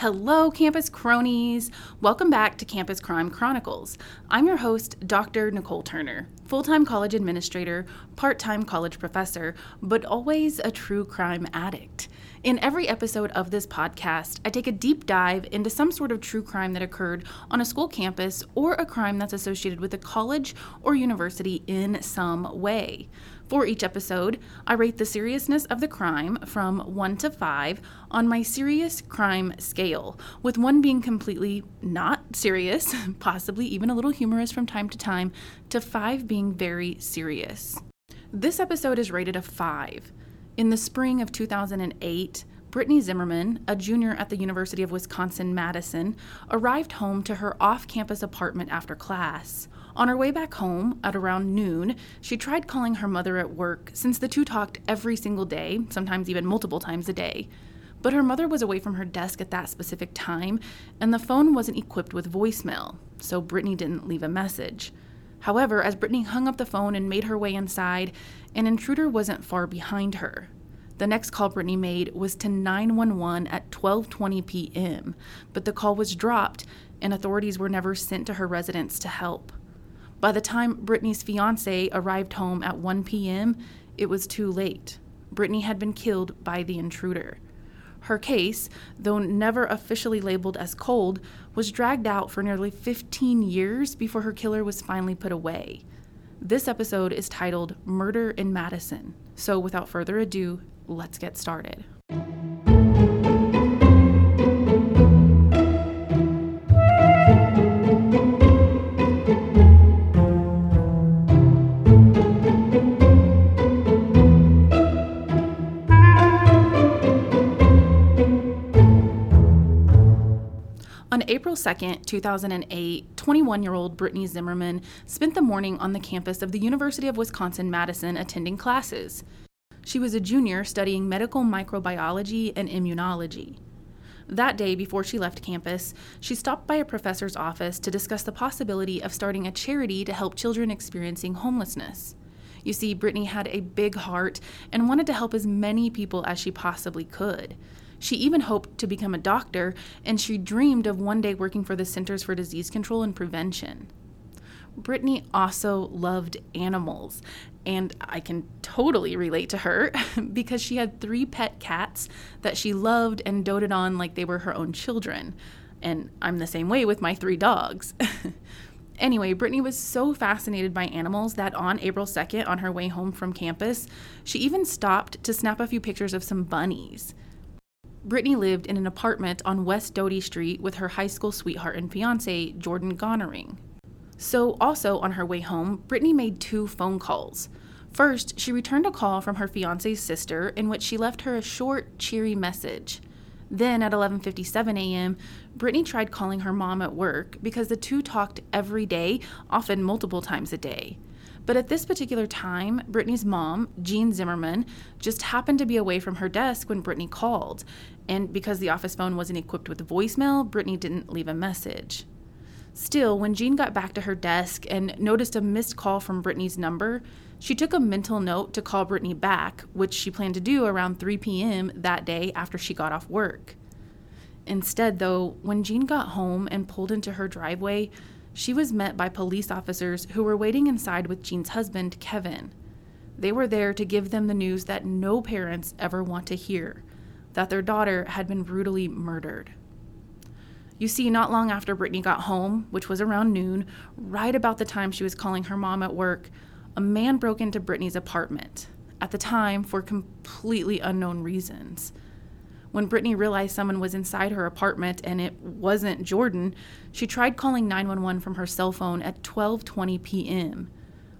Hello, campus cronies. Welcome back to Campus Crime Chronicles. I'm your host, Dr. Nicole Turner, full time college administrator, part time college professor, but always a true crime addict. In every episode of this podcast, I take a deep dive into some sort of true crime that occurred on a school campus or a crime that's associated with a college or university in some way. For each episode, I rate the seriousness of the crime from 1 to 5 on my serious crime scale, with 1 being completely not serious, possibly even a little humorous from time to time, to 5 being very serious. This episode is rated a 5. In the spring of 2008, Brittany Zimmermann, a junior at the University of Wisconsin Madison, arrived home to her off campus apartment after class. On her way back home, at around noon, she tried calling her mother at work since the two talked every single day, sometimes even multiple times a day. But her mother was away from her desk at that specific time, and the phone wasn't equipped with voicemail, so Brittany didn't leave a message. However, as Brittany hung up the phone and made her way inside, an intruder wasn't far behind her. The next call Brittany made was to 911 at 12:20 p.m., but the call was dropped and authorities were never sent to her residence to help. By the time Brittany's fiance arrived home at 1 p.m., it was too late. Brittany had been killed by the intruder. Her case, though never officially labeled as cold, was dragged out for nearly 15 years before her killer was finally put away. This episode is titled Murder in Madison. So, without further ado, let's get started. On April 2nd, 2008, 21 year old Brittany Zimmermann spent the morning on the campus of the University of Wisconsin Madison attending classes. She was a junior studying medical microbiology and immunology. That day, before she left campus, she stopped by a professor's office to discuss the possibility of starting a charity to help children experiencing homelessness. You see, Brittany had a big heart and wanted to help as many people as she possibly could. She even hoped to become a doctor, and she dreamed of one day working for the Centers for Disease Control and Prevention. Brittany also loved animals, and I can totally relate to her because she had three pet cats that she loved and doted on like they were her own children. And I'm the same way with my three dogs. Anyway, Brittany was so fascinated by animals that on April 2nd, on her way home from campus, she even stopped to snap a few pictures of some bunnies. Brittany lived in an apartment on West Doty Street with her high school sweetheart and fiance, Jordan Gonering. So, also on her way home, Brittany made two phone calls. First, she returned a call from her fiance's sister in which she left her a short, cheery message. Then at 11:57 a.m., Brittany tried calling her mom at work because the two talked every day, often multiple times a day. But at this particular time, Brittany's mom, Jean Zimmermann, just happened to be away from her desk when Brittany called. And because the office phone wasn't equipped with voicemail, Brittany didn't leave a message. Still, when Jean got back to her desk and noticed a missed call from Brittany's number, she took a mental note to call Brittany back, which she planned to do around 3 p.m. that day after she got off work. Instead, though, when Jean got home and pulled into her driveway, she was met by police officers who were waiting inside with Jean's husband, Kevin. They were there to give them the news that no parents ever want to hear that their daughter had been brutally murdered. You see, not long after Brittany got home, which was around noon, right about the time she was calling her mom at work, a man broke into Brittany's apartment, at the time for completely unknown reasons. When Brittany realized someone was inside her apartment and it wasn't Jordan, she tried calling 911 from her cell phone at 12:20 p.m.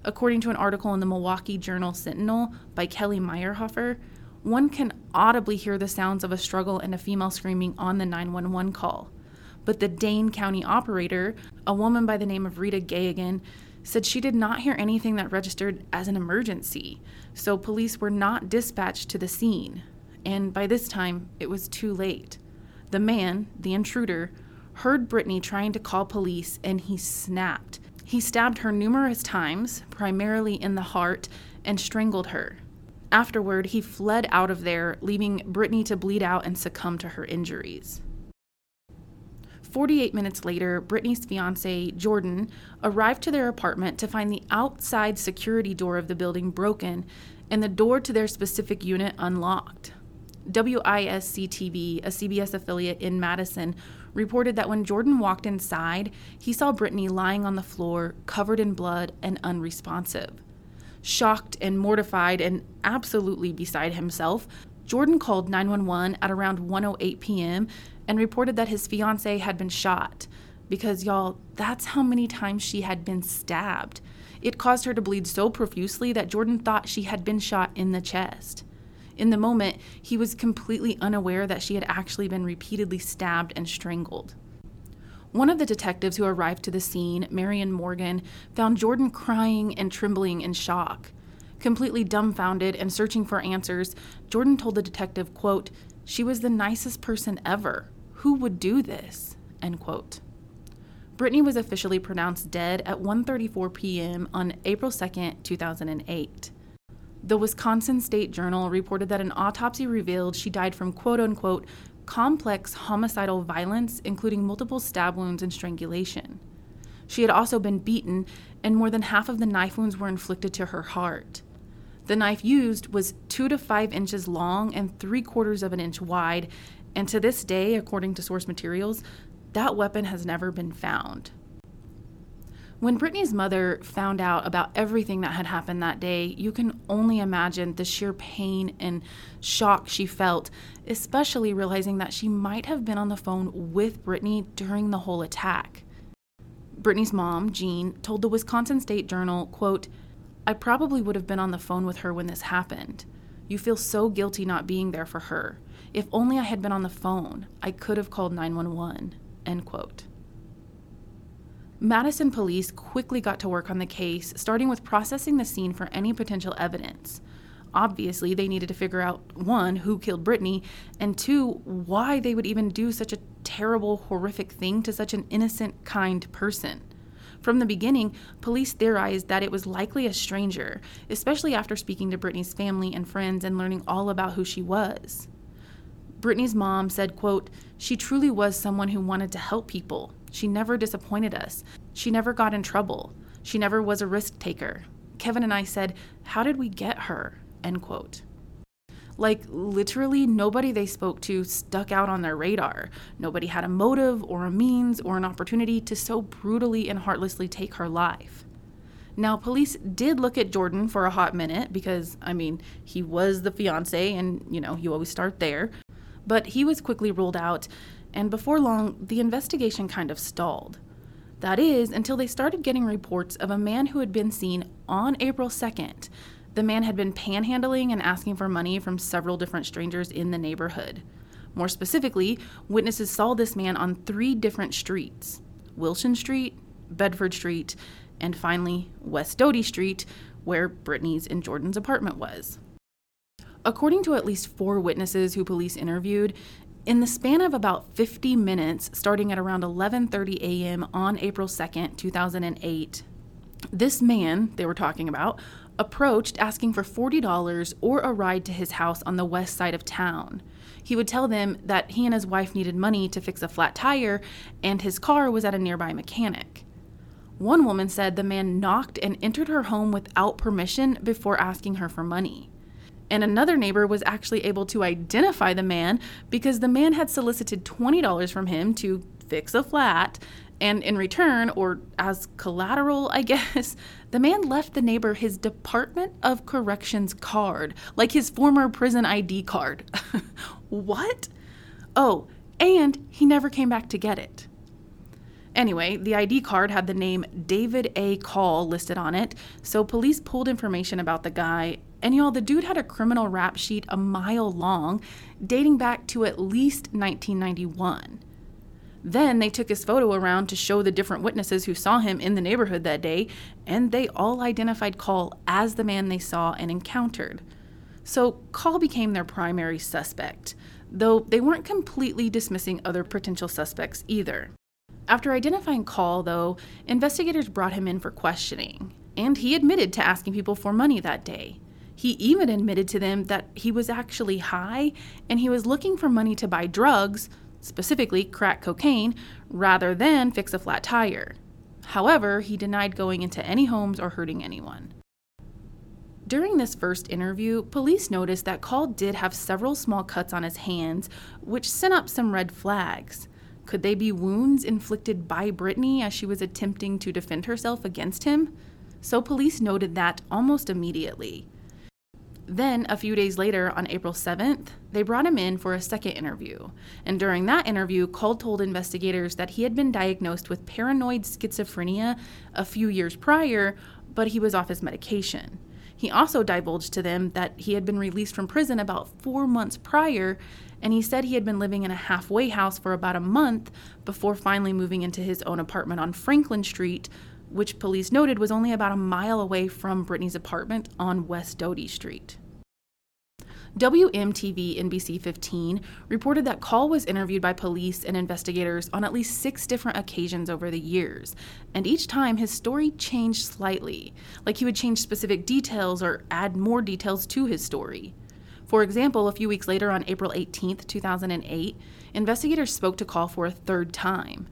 According to an article in the Milwaukee Journal Sentinel by Kelly Meyerhofer, one can audibly hear the sounds of a struggle and a female screaming on the 911 call. But the Dane County operator, a woman by the name of Rita Gahagan, said she did not hear anything that registered as an emergency, so police were not dispatched to the scene and by this time it was too late. The man, the intruder, heard Brittany trying to call police and he snapped. He stabbed her numerous times, primarily in the heart, and strangled her. Afterward, he fled out of there, leaving Brittany to bleed out and succumb to her injuries. 48 minutes later, Brittany's fiance, Jordan, arrived to their apartment to find the outside security door of the building broken and the door to their specific unit unlocked. WISC TV, a CBS affiliate in Madison, reported that when Jordan walked inside, he saw Brittany lying on the floor, covered in blood and unresponsive. Shocked and mortified and absolutely beside himself, Jordan called 911 at around 1:08 p.m. and reported that his fiancee had been shot. Because y'all, that's how many times she had been stabbed. It caused her to bleed so profusely that Jordan thought she had been shot in the chest. In the moment, he was completely unaware that she had actually been repeatedly stabbed and strangled. One of the detectives who arrived to the scene, Marion Morgan, found Jordan crying and trembling in shock. Completely dumbfounded and searching for answers, Jordan told the detective, quote, "She was the nicest person ever. Who would do this?" End quote. Brittany was officially pronounced dead at 1:34 p.m. on April 2, 2008. The Wisconsin State Journal reported that an autopsy revealed she died from quote unquote complex homicidal violence, including multiple stab wounds and strangulation. She had also been beaten, and more than half of the knife wounds were inflicted to her heart. The knife used was two to five inches long and three quarters of an inch wide, and to this day, according to source materials, that weapon has never been found. When Brittany's mother found out about everything that had happened that day, you can only imagine the sheer pain and shock she felt, especially realizing that she might have been on the phone with Brittany during the whole attack. Brittany's mom, Jean, told the Wisconsin State Journal, quote, I probably would have been on the phone with her when this happened. You feel so guilty not being there for her. If only I had been on the phone, I could have called 911. End quote. Madison police quickly got to work on the case, starting with processing the scene for any potential evidence. Obviously, they needed to figure out one, who killed Brittany, and two, why they would even do such a terrible, horrific thing to such an innocent, kind person. From the beginning, police theorized that it was likely a stranger, especially after speaking to Brittany's family and friends and learning all about who she was. Brittany's mom said, quote, "She truly was someone who wanted to help people. She never disappointed us. She never got in trouble. She never was a risk taker. Kevin and I said, How did we get her? End quote. Like, literally, nobody they spoke to stuck out on their radar. Nobody had a motive or a means or an opportunity to so brutally and heartlessly take her life. Now, police did look at Jordan for a hot minute because, I mean, he was the fiance and, you know, you always start there. But he was quickly ruled out and before long, the investigation kind of stalled. That is, until they started getting reports of a man who had been seen on April 2nd. The man had been panhandling and asking for money from several different strangers in the neighborhood. More specifically, witnesses saw this man on three different streets Wilson Street, Bedford Street, and finally West Doty Street, where Brittany's and Jordan's apartment was. According to at least four witnesses who police interviewed, in the span of about 50 minutes, starting at around 11:30 a.m. on April 2nd, 2008, this man they were talking about approached asking for $40 or a ride to his house on the west side of town. He would tell them that he and his wife needed money to fix a flat tire and his car was at a nearby mechanic. One woman said the man knocked and entered her home without permission before asking her for money and another neighbor was actually able to identify the man because the man had solicited $20 from him to fix a flat. And in return, or as collateral, I guess, the man left the neighbor his Department of Corrections card, like his former prison ID card. what? Oh, and he never came back to get it. Anyway, the ID card had the name David A. Call listed on it, so police pulled information about the guy and y'all, the dude had a criminal rap sheet a mile long, dating back to at least 1991. Then they took his photo around to show the different witnesses who saw him in the neighborhood that day, and they all identified Call as the man they saw and encountered. So Call became their primary suspect, though they weren't completely dismissing other potential suspects either. After identifying Call, though, investigators brought him in for questioning, and he admitted to asking people for money that day. He even admitted to them that he was actually high and he was looking for money to buy drugs, specifically crack cocaine, rather than fix a flat tire. However, he denied going into any homes or hurting anyone. During this first interview, police noticed that Call did have several small cuts on his hands, which sent up some red flags. Could they be wounds inflicted by Brittany as she was attempting to defend herself against him? So police noted that almost immediately. Then, a few days later, on April 7th, they brought him in for a second interview. And during that interview, Call told investigators that he had been diagnosed with paranoid schizophrenia a few years prior, but he was off his medication. He also divulged to them that he had been released from prison about four months prior, and he said he had been living in a halfway house for about a month before finally moving into his own apartment on Franklin Street, which police noted was only about a mile away from Brittany's apartment on West Doty Street. WMTV NBC 15 reported that Call was interviewed by police and investigators on at least six different occasions over the years, and each time his story changed slightly, like he would change specific details or add more details to his story. For example, a few weeks later on April 18, 2008, investigators spoke to Call for a third time.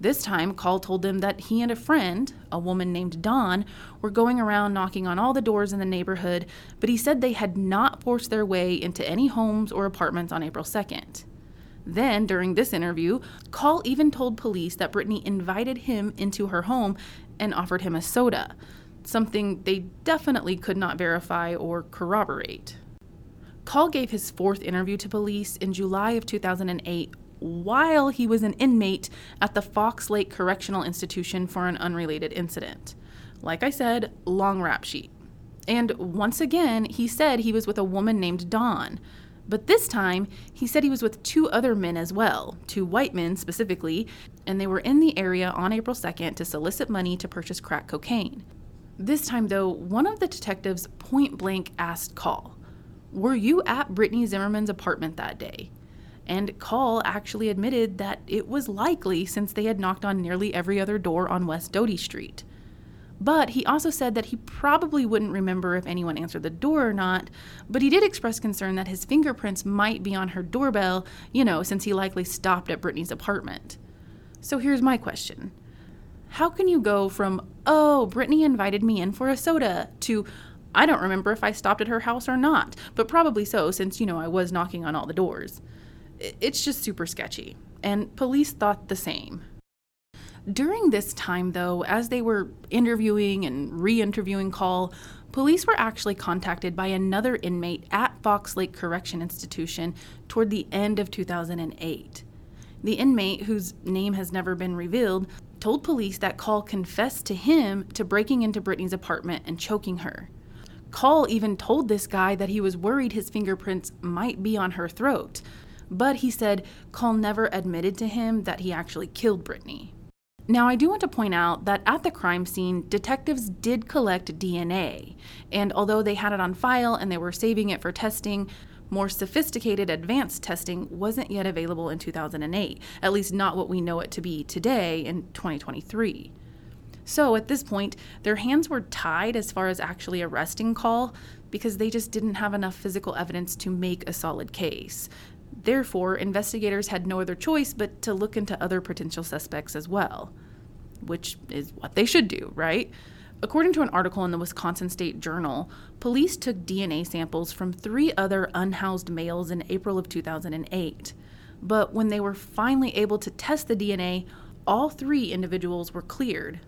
This time, Call told them that he and a friend, a woman named Dawn, were going around knocking on all the doors in the neighborhood, but he said they had not forced their way into any homes or apartments on April 2nd. Then, during this interview, Call even told police that Brittany invited him into her home and offered him a soda, something they definitely could not verify or corroborate. Call gave his fourth interview to police in July of 2008 while he was an inmate at the Fox Lake Correctional Institution for an unrelated incident. Like I said, long rap sheet. And once again, he said he was with a woman named Dawn. But this time, he said he was with two other men as well, two white men specifically, and they were in the area on April 2nd to solicit money to purchase crack cocaine. This time, though, one of the detectives point blank asked Call, Were you at Brittany Zimmermann's apartment that day? And Call actually admitted that it was likely since they had knocked on nearly every other door on West Doty Street. But he also said that he probably wouldn't remember if anyone answered the door or not, but he did express concern that his fingerprints might be on her doorbell, you know, since he likely stopped at Brittany's apartment. So here's my question How can you go from, oh, Brittany invited me in for a soda, to, I don't remember if I stopped at her house or not, but probably so since, you know, I was knocking on all the doors? It's just super sketchy. And police thought the same. During this time, though, as they were interviewing and re interviewing Call, police were actually contacted by another inmate at Fox Lake Correction Institution toward the end of 2008. The inmate, whose name has never been revealed, told police that Call confessed to him to breaking into Brittany's apartment and choking her. Call even told this guy that he was worried his fingerprints might be on her throat, but he said Call never admitted to him that he actually killed Brittany. Now, I do want to point out that at the crime scene, detectives did collect DNA, and although they had it on file and they were saving it for testing, more sophisticated advanced testing wasn't yet available in 2008, at least not what we know it to be today in 2023. So at this point, their hands were tied as far as actually arresting Call because they just didn't have enough physical evidence to make a solid case. Therefore, investigators had no other choice but to look into other potential suspects as well, which is what they should do, right? According to an article in the Wisconsin State Journal, police took DNA samples from three other unhoused males in April of 2008. But when they were finally able to test the DNA, all three individuals were cleared.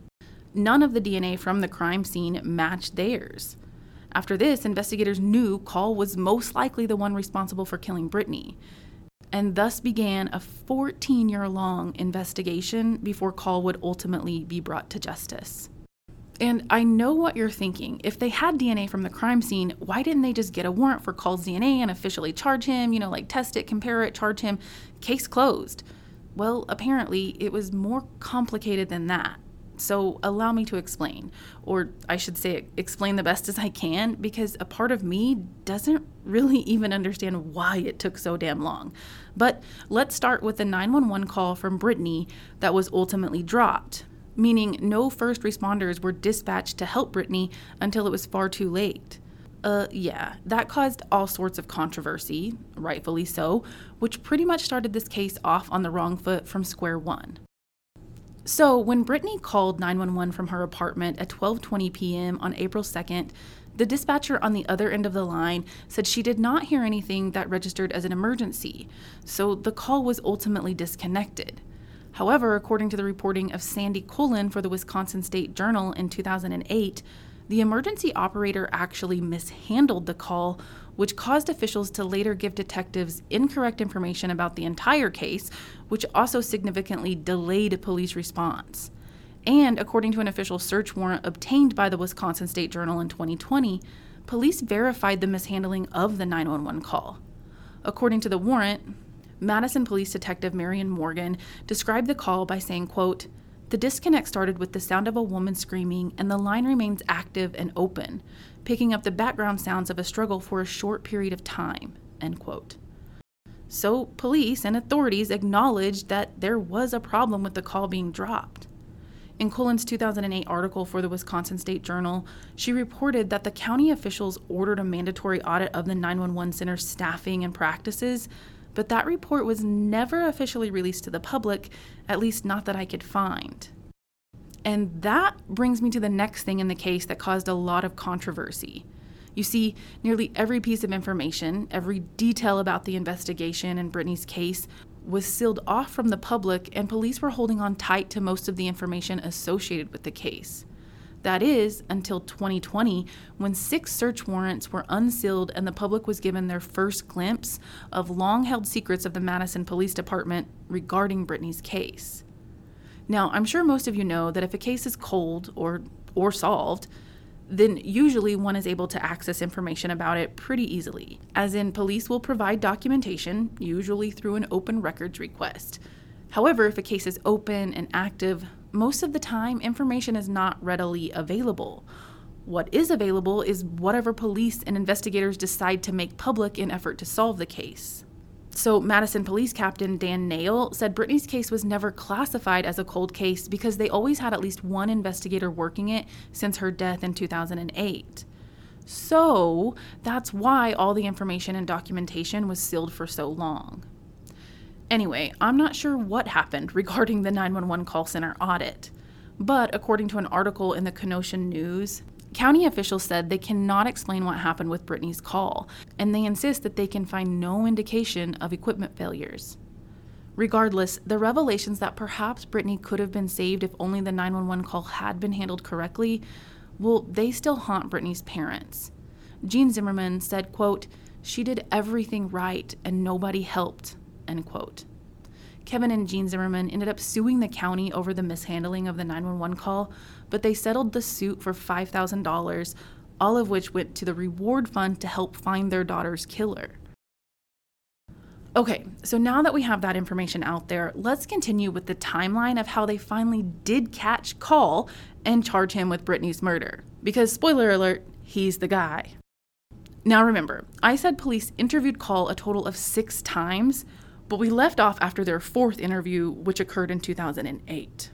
None of the DNA from the crime scene matched theirs. After this, investigators knew Call was most likely the one responsible for killing Brittany and thus began a 14 year long investigation before Call would ultimately be brought to justice. And I know what you're thinking. If they had DNA from the crime scene, why didn't they just get a warrant for Call's DNA and officially charge him? You know, like test it, compare it, charge him, case closed. Well, apparently it was more complicated than that. So allow me to explain, or I should say, explain the best as I can, because a part of me doesn't really even understand why it took so damn long. But let's start with the 911 call from Brittany that was ultimately dropped, meaning no first responders were dispatched to help Brittany until it was far too late. Uh, yeah, that caused all sorts of controversy, rightfully so, which pretty much started this case off on the wrong foot from square one. So, when Brittany called 911 from her apartment at 12:20 p.m. on April 2nd, the dispatcher on the other end of the line said she did not hear anything that registered as an emergency, so the call was ultimately disconnected. However, according to the reporting of Sandy Cullen for the Wisconsin State Journal in 2008, the emergency operator actually mishandled the call, which caused officials to later give detectives incorrect information about the entire case, which also significantly delayed police response. And according to an official search warrant obtained by the Wisconsin State Journal in 2020, police verified the mishandling of the 911 call. According to the warrant, Madison Police Detective Marion Morgan described the call by saying, quote, the disconnect started with the sound of a woman screaming, and the line remains active and open, picking up the background sounds of a struggle for a short period of time. End quote. So, police and authorities acknowledged that there was a problem with the call being dropped. In Cullen's 2008 article for the Wisconsin State Journal, she reported that the county officials ordered a mandatory audit of the 911 center's staffing and practices, but that report was never officially released to the public, at least not that I could find. And that brings me to the next thing in the case that caused a lot of controversy. You see, nearly every piece of information, every detail about the investigation and Brittany's case was sealed off from the public, and police were holding on tight to most of the information associated with the case. That is, until 2020, when six search warrants were unsealed and the public was given their first glimpse of long held secrets of the Madison Police Department regarding Brittany's case. Now, I'm sure most of you know that if a case is cold or, or solved, then usually one is able to access information about it pretty easily. As in, police will provide documentation, usually through an open records request. However, if a case is open and active, most of the time information is not readily available. What is available is whatever police and investigators decide to make public in effort to solve the case. So, Madison Police Captain Dan Nail said Brittany's case was never classified as a cold case because they always had at least one investigator working it since her death in 2008. So, that's why all the information and documentation was sealed for so long. Anyway, I'm not sure what happened regarding the 911 call center audit, but according to an article in the Kenosha News, County officials said they cannot explain what happened with Brittany's call, and they insist that they can find no indication of equipment failures. Regardless, the revelations that perhaps Brittany could have been saved if only the 911 call had been handled correctly, well, they still haunt Brittany's parents. Jean Zimmermann said, quote, "She did everything right and nobody helped." End quote. Kevin and Jean Zimmermann ended up suing the county over the mishandling of the 911 call, but they settled the suit for $5,000, all of which went to the reward fund to help find their daughter's killer. Okay, so now that we have that information out there, let's continue with the timeline of how they finally did catch Call and charge him with Brittany's murder. Because, spoiler alert, he's the guy. Now remember, I said police interviewed Call a total of six times, but we left off after their fourth interview, which occurred in 2008.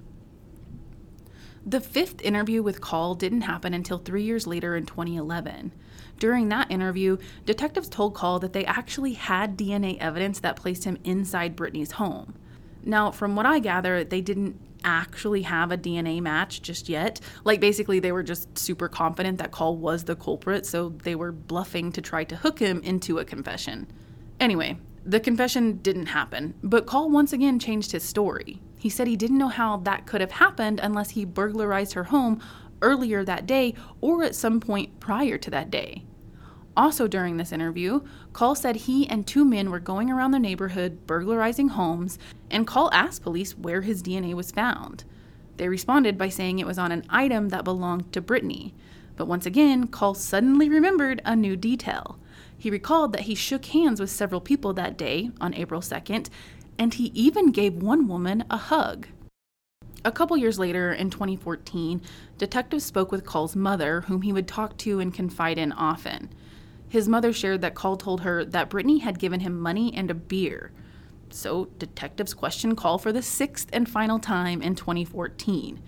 The fifth interview with Call didn't happen until three years later in 2011. During that interview, detectives told Call that they actually had DNA evidence that placed him inside Brittany's home. Now, from what I gather, they didn't actually have a DNA match just yet. Like, basically, they were just super confident that Call was the culprit, so they were bluffing to try to hook him into a confession. Anyway, the confession didn't happen, but Call once again changed his story. He said he didn't know how that could have happened unless he burglarized her home earlier that day or at some point prior to that day. Also, during this interview, Call said he and two men were going around the neighborhood burglarizing homes, and Call asked police where his DNA was found. They responded by saying it was on an item that belonged to Brittany. But once again, Call suddenly remembered a new detail. He recalled that he shook hands with several people that day, on April 2nd, and he even gave one woman a hug. A couple years later, in 2014, detectives spoke with Call's mother, whom he would talk to and confide in often. His mother shared that Call told her that Brittany had given him money and a beer. So, detectives questioned Call for the sixth and final time in 2014.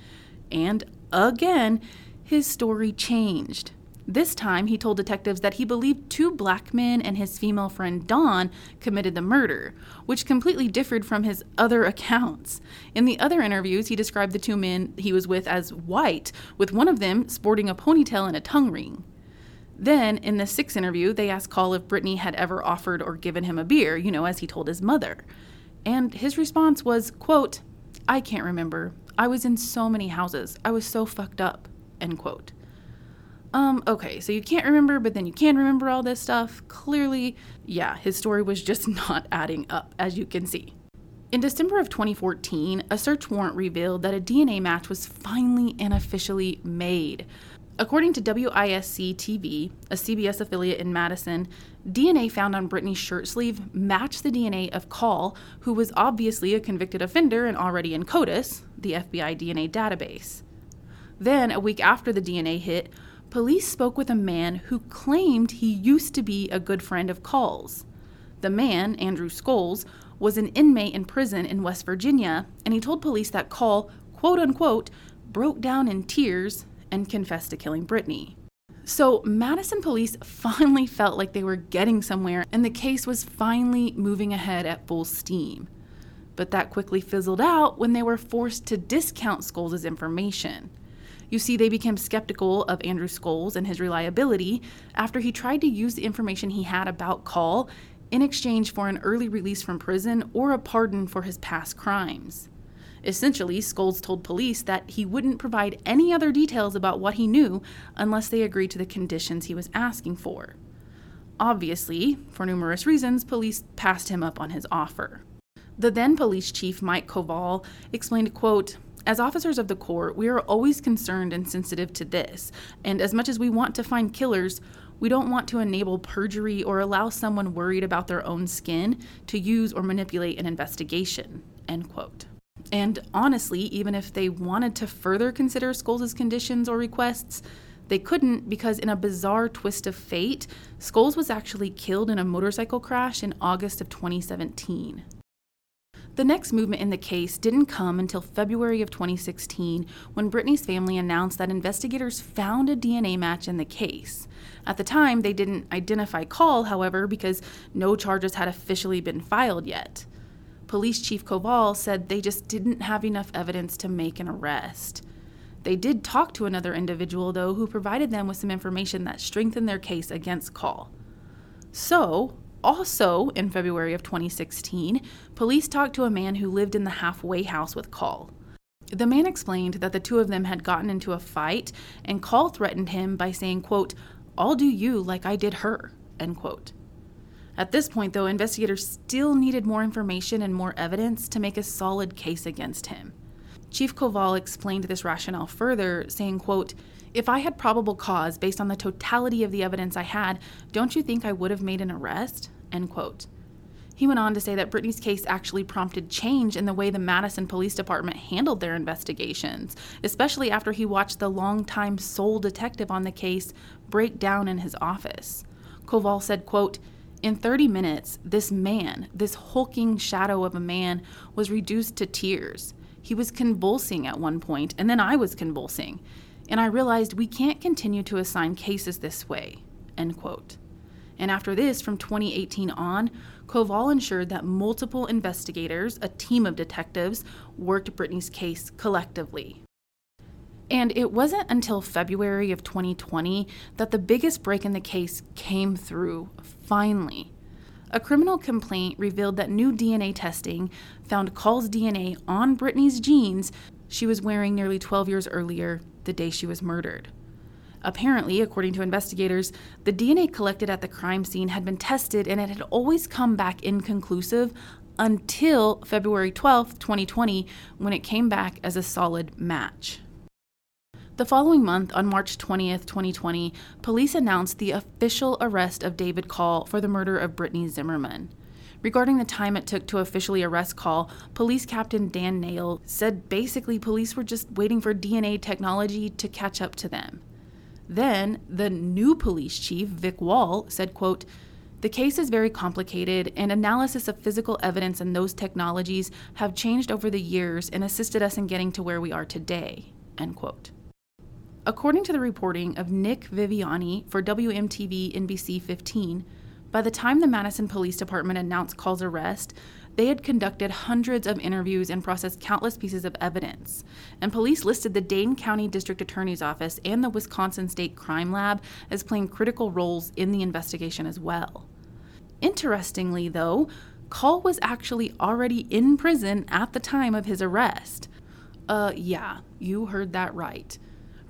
And again, his story changed. This time, he told detectives that he believed two black men and his female friend Dawn committed the murder, which completely differed from his other accounts. In the other interviews, he described the two men he was with as white, with one of them sporting a ponytail and a tongue ring. Then, in the sixth interview, they asked Call if Brittany had ever offered or given him a beer, you know, as he told his mother. And his response was, quote, I can't remember. I was in so many houses. I was so fucked up, end quote. Um, okay, so you can't remember, but then you can remember all this stuff. Clearly, yeah, his story was just not adding up, as you can see. In December of 2014, a search warrant revealed that a DNA match was finally and officially made. According to WISC TV, a CBS affiliate in Madison, DNA found on Brittany's shirt sleeve matched the DNA of Call, who was obviously a convicted offender and already in CODIS, the FBI DNA database. Then, a week after the DNA hit, police spoke with a man who claimed he used to be a good friend of Call's. The man, Andrew Scholes, was an inmate in prison in West Virginia, and he told police that Call, quote unquote, broke down in tears and confessed to killing Brittany. So, Madison police finally felt like they were getting somewhere, and the case was finally moving ahead at full steam. But that quickly fizzled out when they were forced to discount Scholes' information. You see, they became skeptical of Andrew Scholes and his reliability after he tried to use the information he had about Call in exchange for an early release from prison or a pardon for his past crimes. Essentially, Scholes told police that he wouldn't provide any other details about what he knew unless they agreed to the conditions he was asking for. Obviously, for numerous reasons, police passed him up on his offer. The then police chief, Mike Koval, explained, quote, as officers of the court, we are always concerned and sensitive to this, and as much as we want to find killers, we don't want to enable perjury or allow someone worried about their own skin to use or manipulate an investigation. End quote. And honestly, even if they wanted to further consider Scholes' conditions or requests, they couldn't because, in a bizarre twist of fate, Scholes was actually killed in a motorcycle crash in August of 2017. The next movement in the case didn't come until February of 2016 when Brittany's family announced that investigators found a DNA match in the case. At the time, they didn't identify Call, however, because no charges had officially been filed yet. Police Chief Koval said they just didn't have enough evidence to make an arrest. They did talk to another individual, though, who provided them with some information that strengthened their case against Call. So, also, in February of 2016, police talked to a man who lived in the halfway house with Call. The man explained that the two of them had gotten into a fight, and Call threatened him by saying, quote, I'll do you like I did her, end quote. At this point, though, investigators still needed more information and more evidence to make a solid case against him. Chief Koval explained this rationale further, saying, quote, if I had probable cause based on the totality of the evidence I had, don't you think I would have made an arrest? End quote. He went on to say that Brittany's case actually prompted change in the way the Madison Police Department handled their investigations, especially after he watched the longtime sole detective on the case break down in his office. Koval said, quote, in 30 minutes, this man, this hulking shadow of a man, was reduced to tears. He was convulsing at one point, and then I was convulsing and I realized we can't continue to assign cases this way. End quote. And after this, from 2018 on, Koval ensured that multiple investigators, a team of detectives, worked Brittany's case collectively. And it wasn't until February of 2020 that the biggest break in the case came through, finally. A criminal complaint revealed that new DNA testing found Call's DNA on Brittany's jeans she was wearing nearly 12 years earlier the day she was murdered. Apparently, according to investigators, the DNA collected at the crime scene had been tested and it had always come back inconclusive until February 12, 2020, when it came back as a solid match. The following month, on March 20th, 2020, police announced the official arrest of David Call for the murder of Brittany Zimmermann. Regarding the time it took to officially arrest Call, Police Captain Dan Nail said basically police were just waiting for DNA technology to catch up to them. Then, the new police chief, Vic Wahl, said, quote, the case is very complicated, and analysis of physical evidence and those technologies have changed over the years and assisted us in getting to where we are today. End quote. According to the reporting of Nick Viviani for WMTV NBC 15, by the time the Madison Police Department announced Call's arrest, they had conducted hundreds of interviews and processed countless pieces of evidence. And police listed the Dane County District Attorney's Office and the Wisconsin State Crime Lab as playing critical roles in the investigation as well. Interestingly, though, Call was actually already in prison at the time of his arrest. Uh, yeah, you heard that right.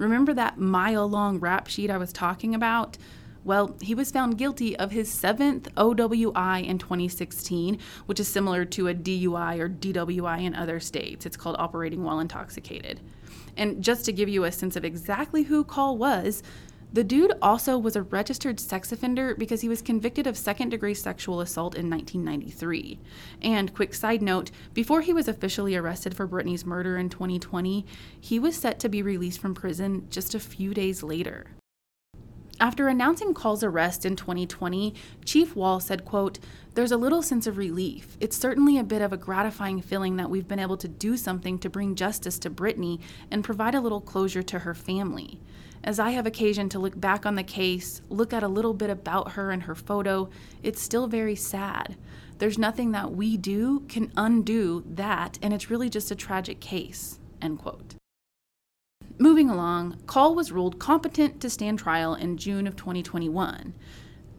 Remember that mile long rap sheet I was talking about? Well, he was found guilty of his seventh OWI in 2016, which is similar to a DUI or DWI in other states. It's called operating while intoxicated. And just to give you a sense of exactly who Call was, the dude also was a registered sex offender because he was convicted of second degree sexual assault in 1993. And, quick side note, before he was officially arrested for Brittany's murder in 2020, he was set to be released from prison just a few days later. After announcing Call's arrest in 2020, Chief Wahl said, quote, There's a little sense of relief. It's certainly a bit of a gratifying feeling that we've been able to do something to bring justice to Brittany and provide a little closure to her family. As I have occasion to look back on the case, look at a little bit about her and her photo, it's still very sad. There's nothing that we do can undo that, and it's really just a tragic case. End quote. Moving along, Call was ruled competent to stand trial in June of 2021.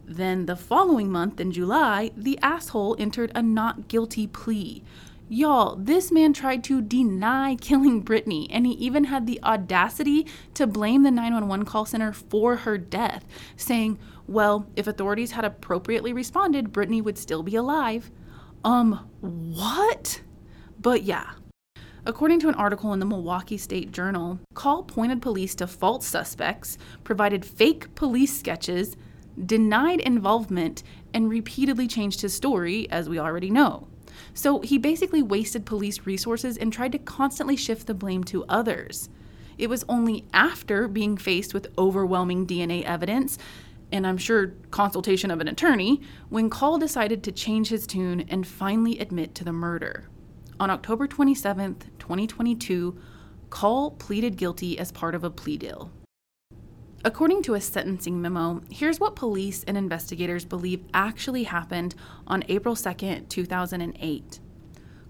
Then, the following month in July, the asshole entered a not guilty plea, Y'all, this man tried to deny killing Brittany, and he even had the audacity to blame the 911 call center for her death, saying, well, if authorities had appropriately responded, Brittany would still be alive. Um, what? But yeah. According to an article in the Milwaukee State Journal, Call pointed police to false suspects, provided fake police sketches, denied involvement, and repeatedly changed his story, as we already know. So he basically wasted police resources and tried to constantly shift the blame to others. It was only after being faced with overwhelming DNA evidence, and I'm sure consultation of an attorney, when Call decided to change his tune and finally admit to the murder. On October 27, 2022, Call pleaded guilty as part of a plea deal. According to a sentencing memo, here's what police and investigators believe actually happened on April 2, 2008.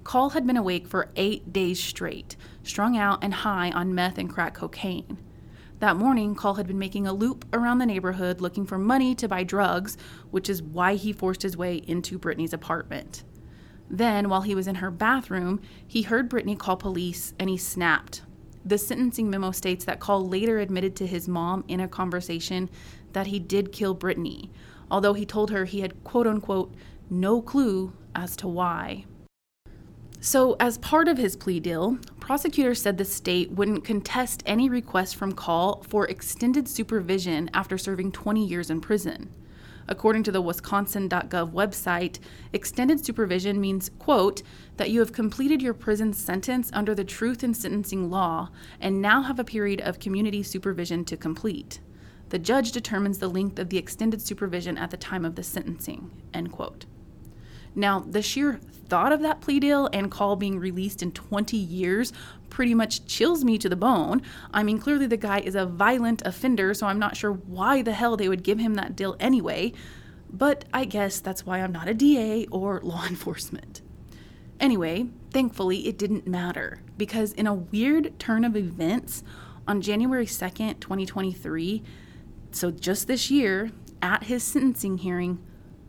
Call had been awake for eight days straight, strung out and high on meth and crack cocaine. That morning, Call had been making a loop around the neighborhood looking for money to buy drugs, which is why he forced his way into Brittany's apartment. Then, while he was in her bathroom, he heard Brittany call police and he snapped, the sentencing memo states that Call later admitted to his mom in a conversation that he did kill Brittany, although he told her he had quote unquote no clue as to why. So, as part of his plea deal, prosecutors said the state wouldn't contest any request from Call for extended supervision after serving 20 years in prison. According to the wisconsin.gov website, extended supervision means, quote, that you have completed your prison sentence under the truth in sentencing law and now have a period of community supervision to complete. The judge determines the length of the extended supervision at the time of the sentencing, end quote. Now, the sheer thought of that plea deal and call being released in 20 years pretty much chills me to the bone. I mean, clearly the guy is a violent offender, so I'm not sure why the hell they would give him that deal anyway. But I guess that's why I'm not a DA or law enforcement. Anyway, thankfully, it didn't matter because in a weird turn of events, on January 2nd, 2023, so just this year, at his sentencing hearing,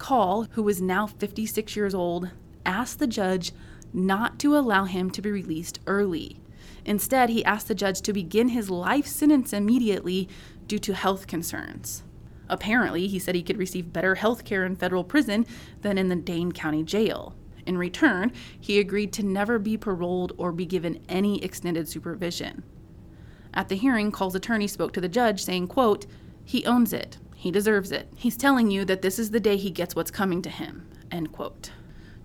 Call, who was now 56 years old, asked the judge not to allow him to be released early. Instead, he asked the judge to begin his life sentence immediately due to health concerns. Apparently, he said he could receive better health care in federal prison than in the Dane County Jail. In return, he agreed to never be paroled or be given any extended supervision. At the hearing, Call's attorney spoke to the judge, saying, quote, He owns it. He deserves it. He's telling you that this is the day he gets what's coming to him. End quote.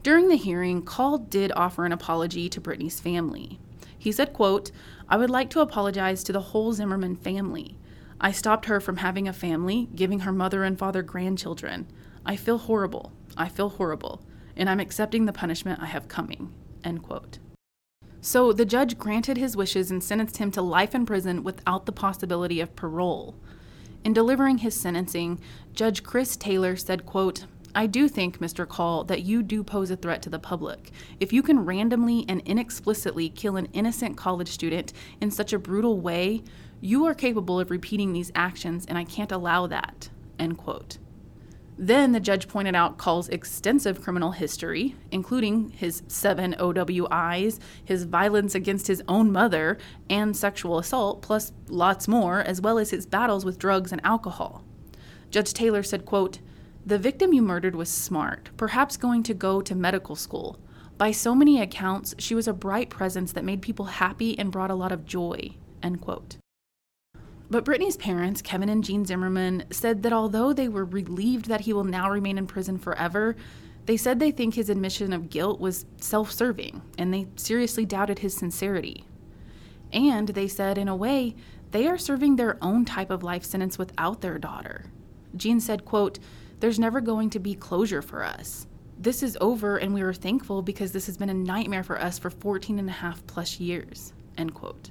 During the hearing, Call did offer an apology to Brittany's family. He said, quote, I would like to apologize to the whole Zimmermann family. I stopped her from having a family, giving her mother and father grandchildren. I feel horrible. I feel horrible. And I'm accepting the punishment I have coming. End quote. So the judge granted his wishes and sentenced him to life in prison without the possibility of parole. In delivering his sentencing, Judge Chris Taylor said, quote, I do think, Mr. Call, that you do pose a threat to the public. If you can randomly and inexplicitly kill an innocent college student in such a brutal way, you are capable of repeating these actions, and I can't allow that. End quote. Then the judge pointed out Call's extensive criminal history, including his seven OWIs, his violence against his own mother, and sexual assault, plus lots more, as well as his battles with drugs and alcohol. Judge Taylor said, quote, The victim you murdered was smart, perhaps going to go to medical school. By so many accounts, she was a bright presence that made people happy and brought a lot of joy. End quote. But Brittany's parents, Kevin and Jean Zimmermann, said that although they were relieved that he will now remain in prison forever, they said they think his admission of guilt was self serving and they seriously doubted his sincerity. And they said, in a way, they are serving their own type of life sentence without their daughter. Jean said, quote, There's never going to be closure for us. This is over and we are thankful because this has been a nightmare for us for 14 and a half plus years, end quote.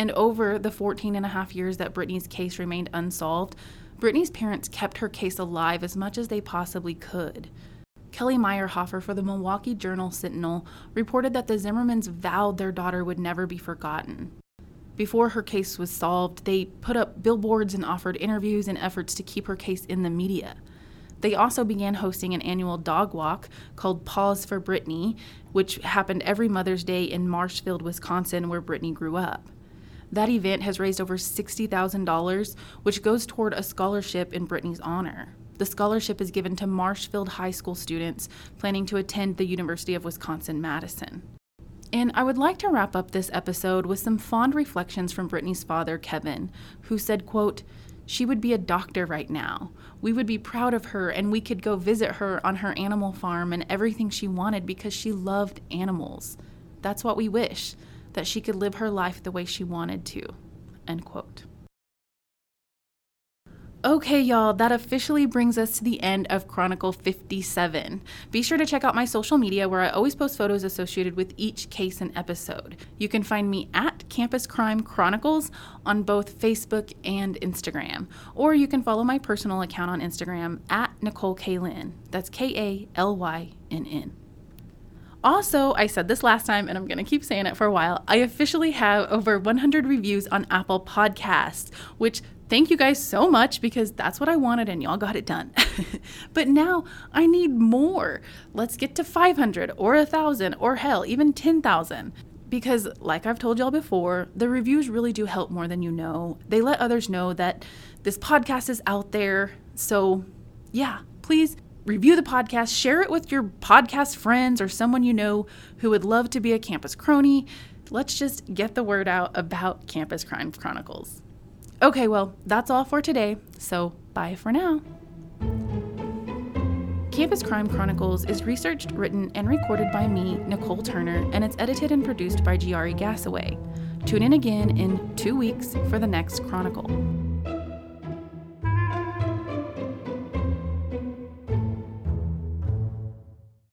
And over the 14 and a half years that Brittany's case remained unsolved, Brittany's parents kept her case alive as much as they possibly could. Kelly Meyerhofer for the Milwaukee Journal Sentinel reported that the Zimmermanns vowed their daughter would never be forgotten. Before her case was solved, they put up billboards and offered interviews in efforts to keep her case in the media. They also began hosting an annual dog walk called Paws for Brittany, which happened every Mother's Day in Marshfield, Wisconsin, where Brittany grew up. That event has raised over $60,000, which goes toward a scholarship in Brittany's honor. The scholarship is given to Marshfield High School students planning to attend the University of Wisconsin Madison. And I would like to wrap up this episode with some fond reflections from Brittany's father, Kevin, who said, quote, she would be a doctor right now. We would be proud of her and we could go visit her on her animal farm and everything she wanted because she loved animals. That's what we wish that she could live her life the way she wanted to. End quote. Okay, y'all, that officially brings us to the end of Chronicle 57. Be sure to check out my social media where I always post photos associated with each case and episode. You can find me at Campus Crime Chronicles on both Facebook and Instagram, or you can follow my personal account on Instagram at Nicole Kalynn. That's K A L Y N N. Also, I said this last time and I'm going to keep saying it for a while. I officially have over 100 reviews on Apple Podcasts, which thank you guys so much because that's what I wanted and y'all got it done. but now I need more. Let's get to 500 or 1,000 or hell, even 10,000. Because, like I've told y'all before, the reviews really do help more than you know. They let others know that this podcast is out there. So, yeah, please review the podcast, share it with your podcast friends or someone you know who would love to be a campus crony. Let's just get the word out about Campus Crime Chronicles. Okay, well, that's all for today, so bye for now. Campus Crime Chronicles is researched, written, and recorded by me, Nicole Turner, and it's edited and produced by Giari Gassaway. Tune in again in two weeks for the next Chronicle.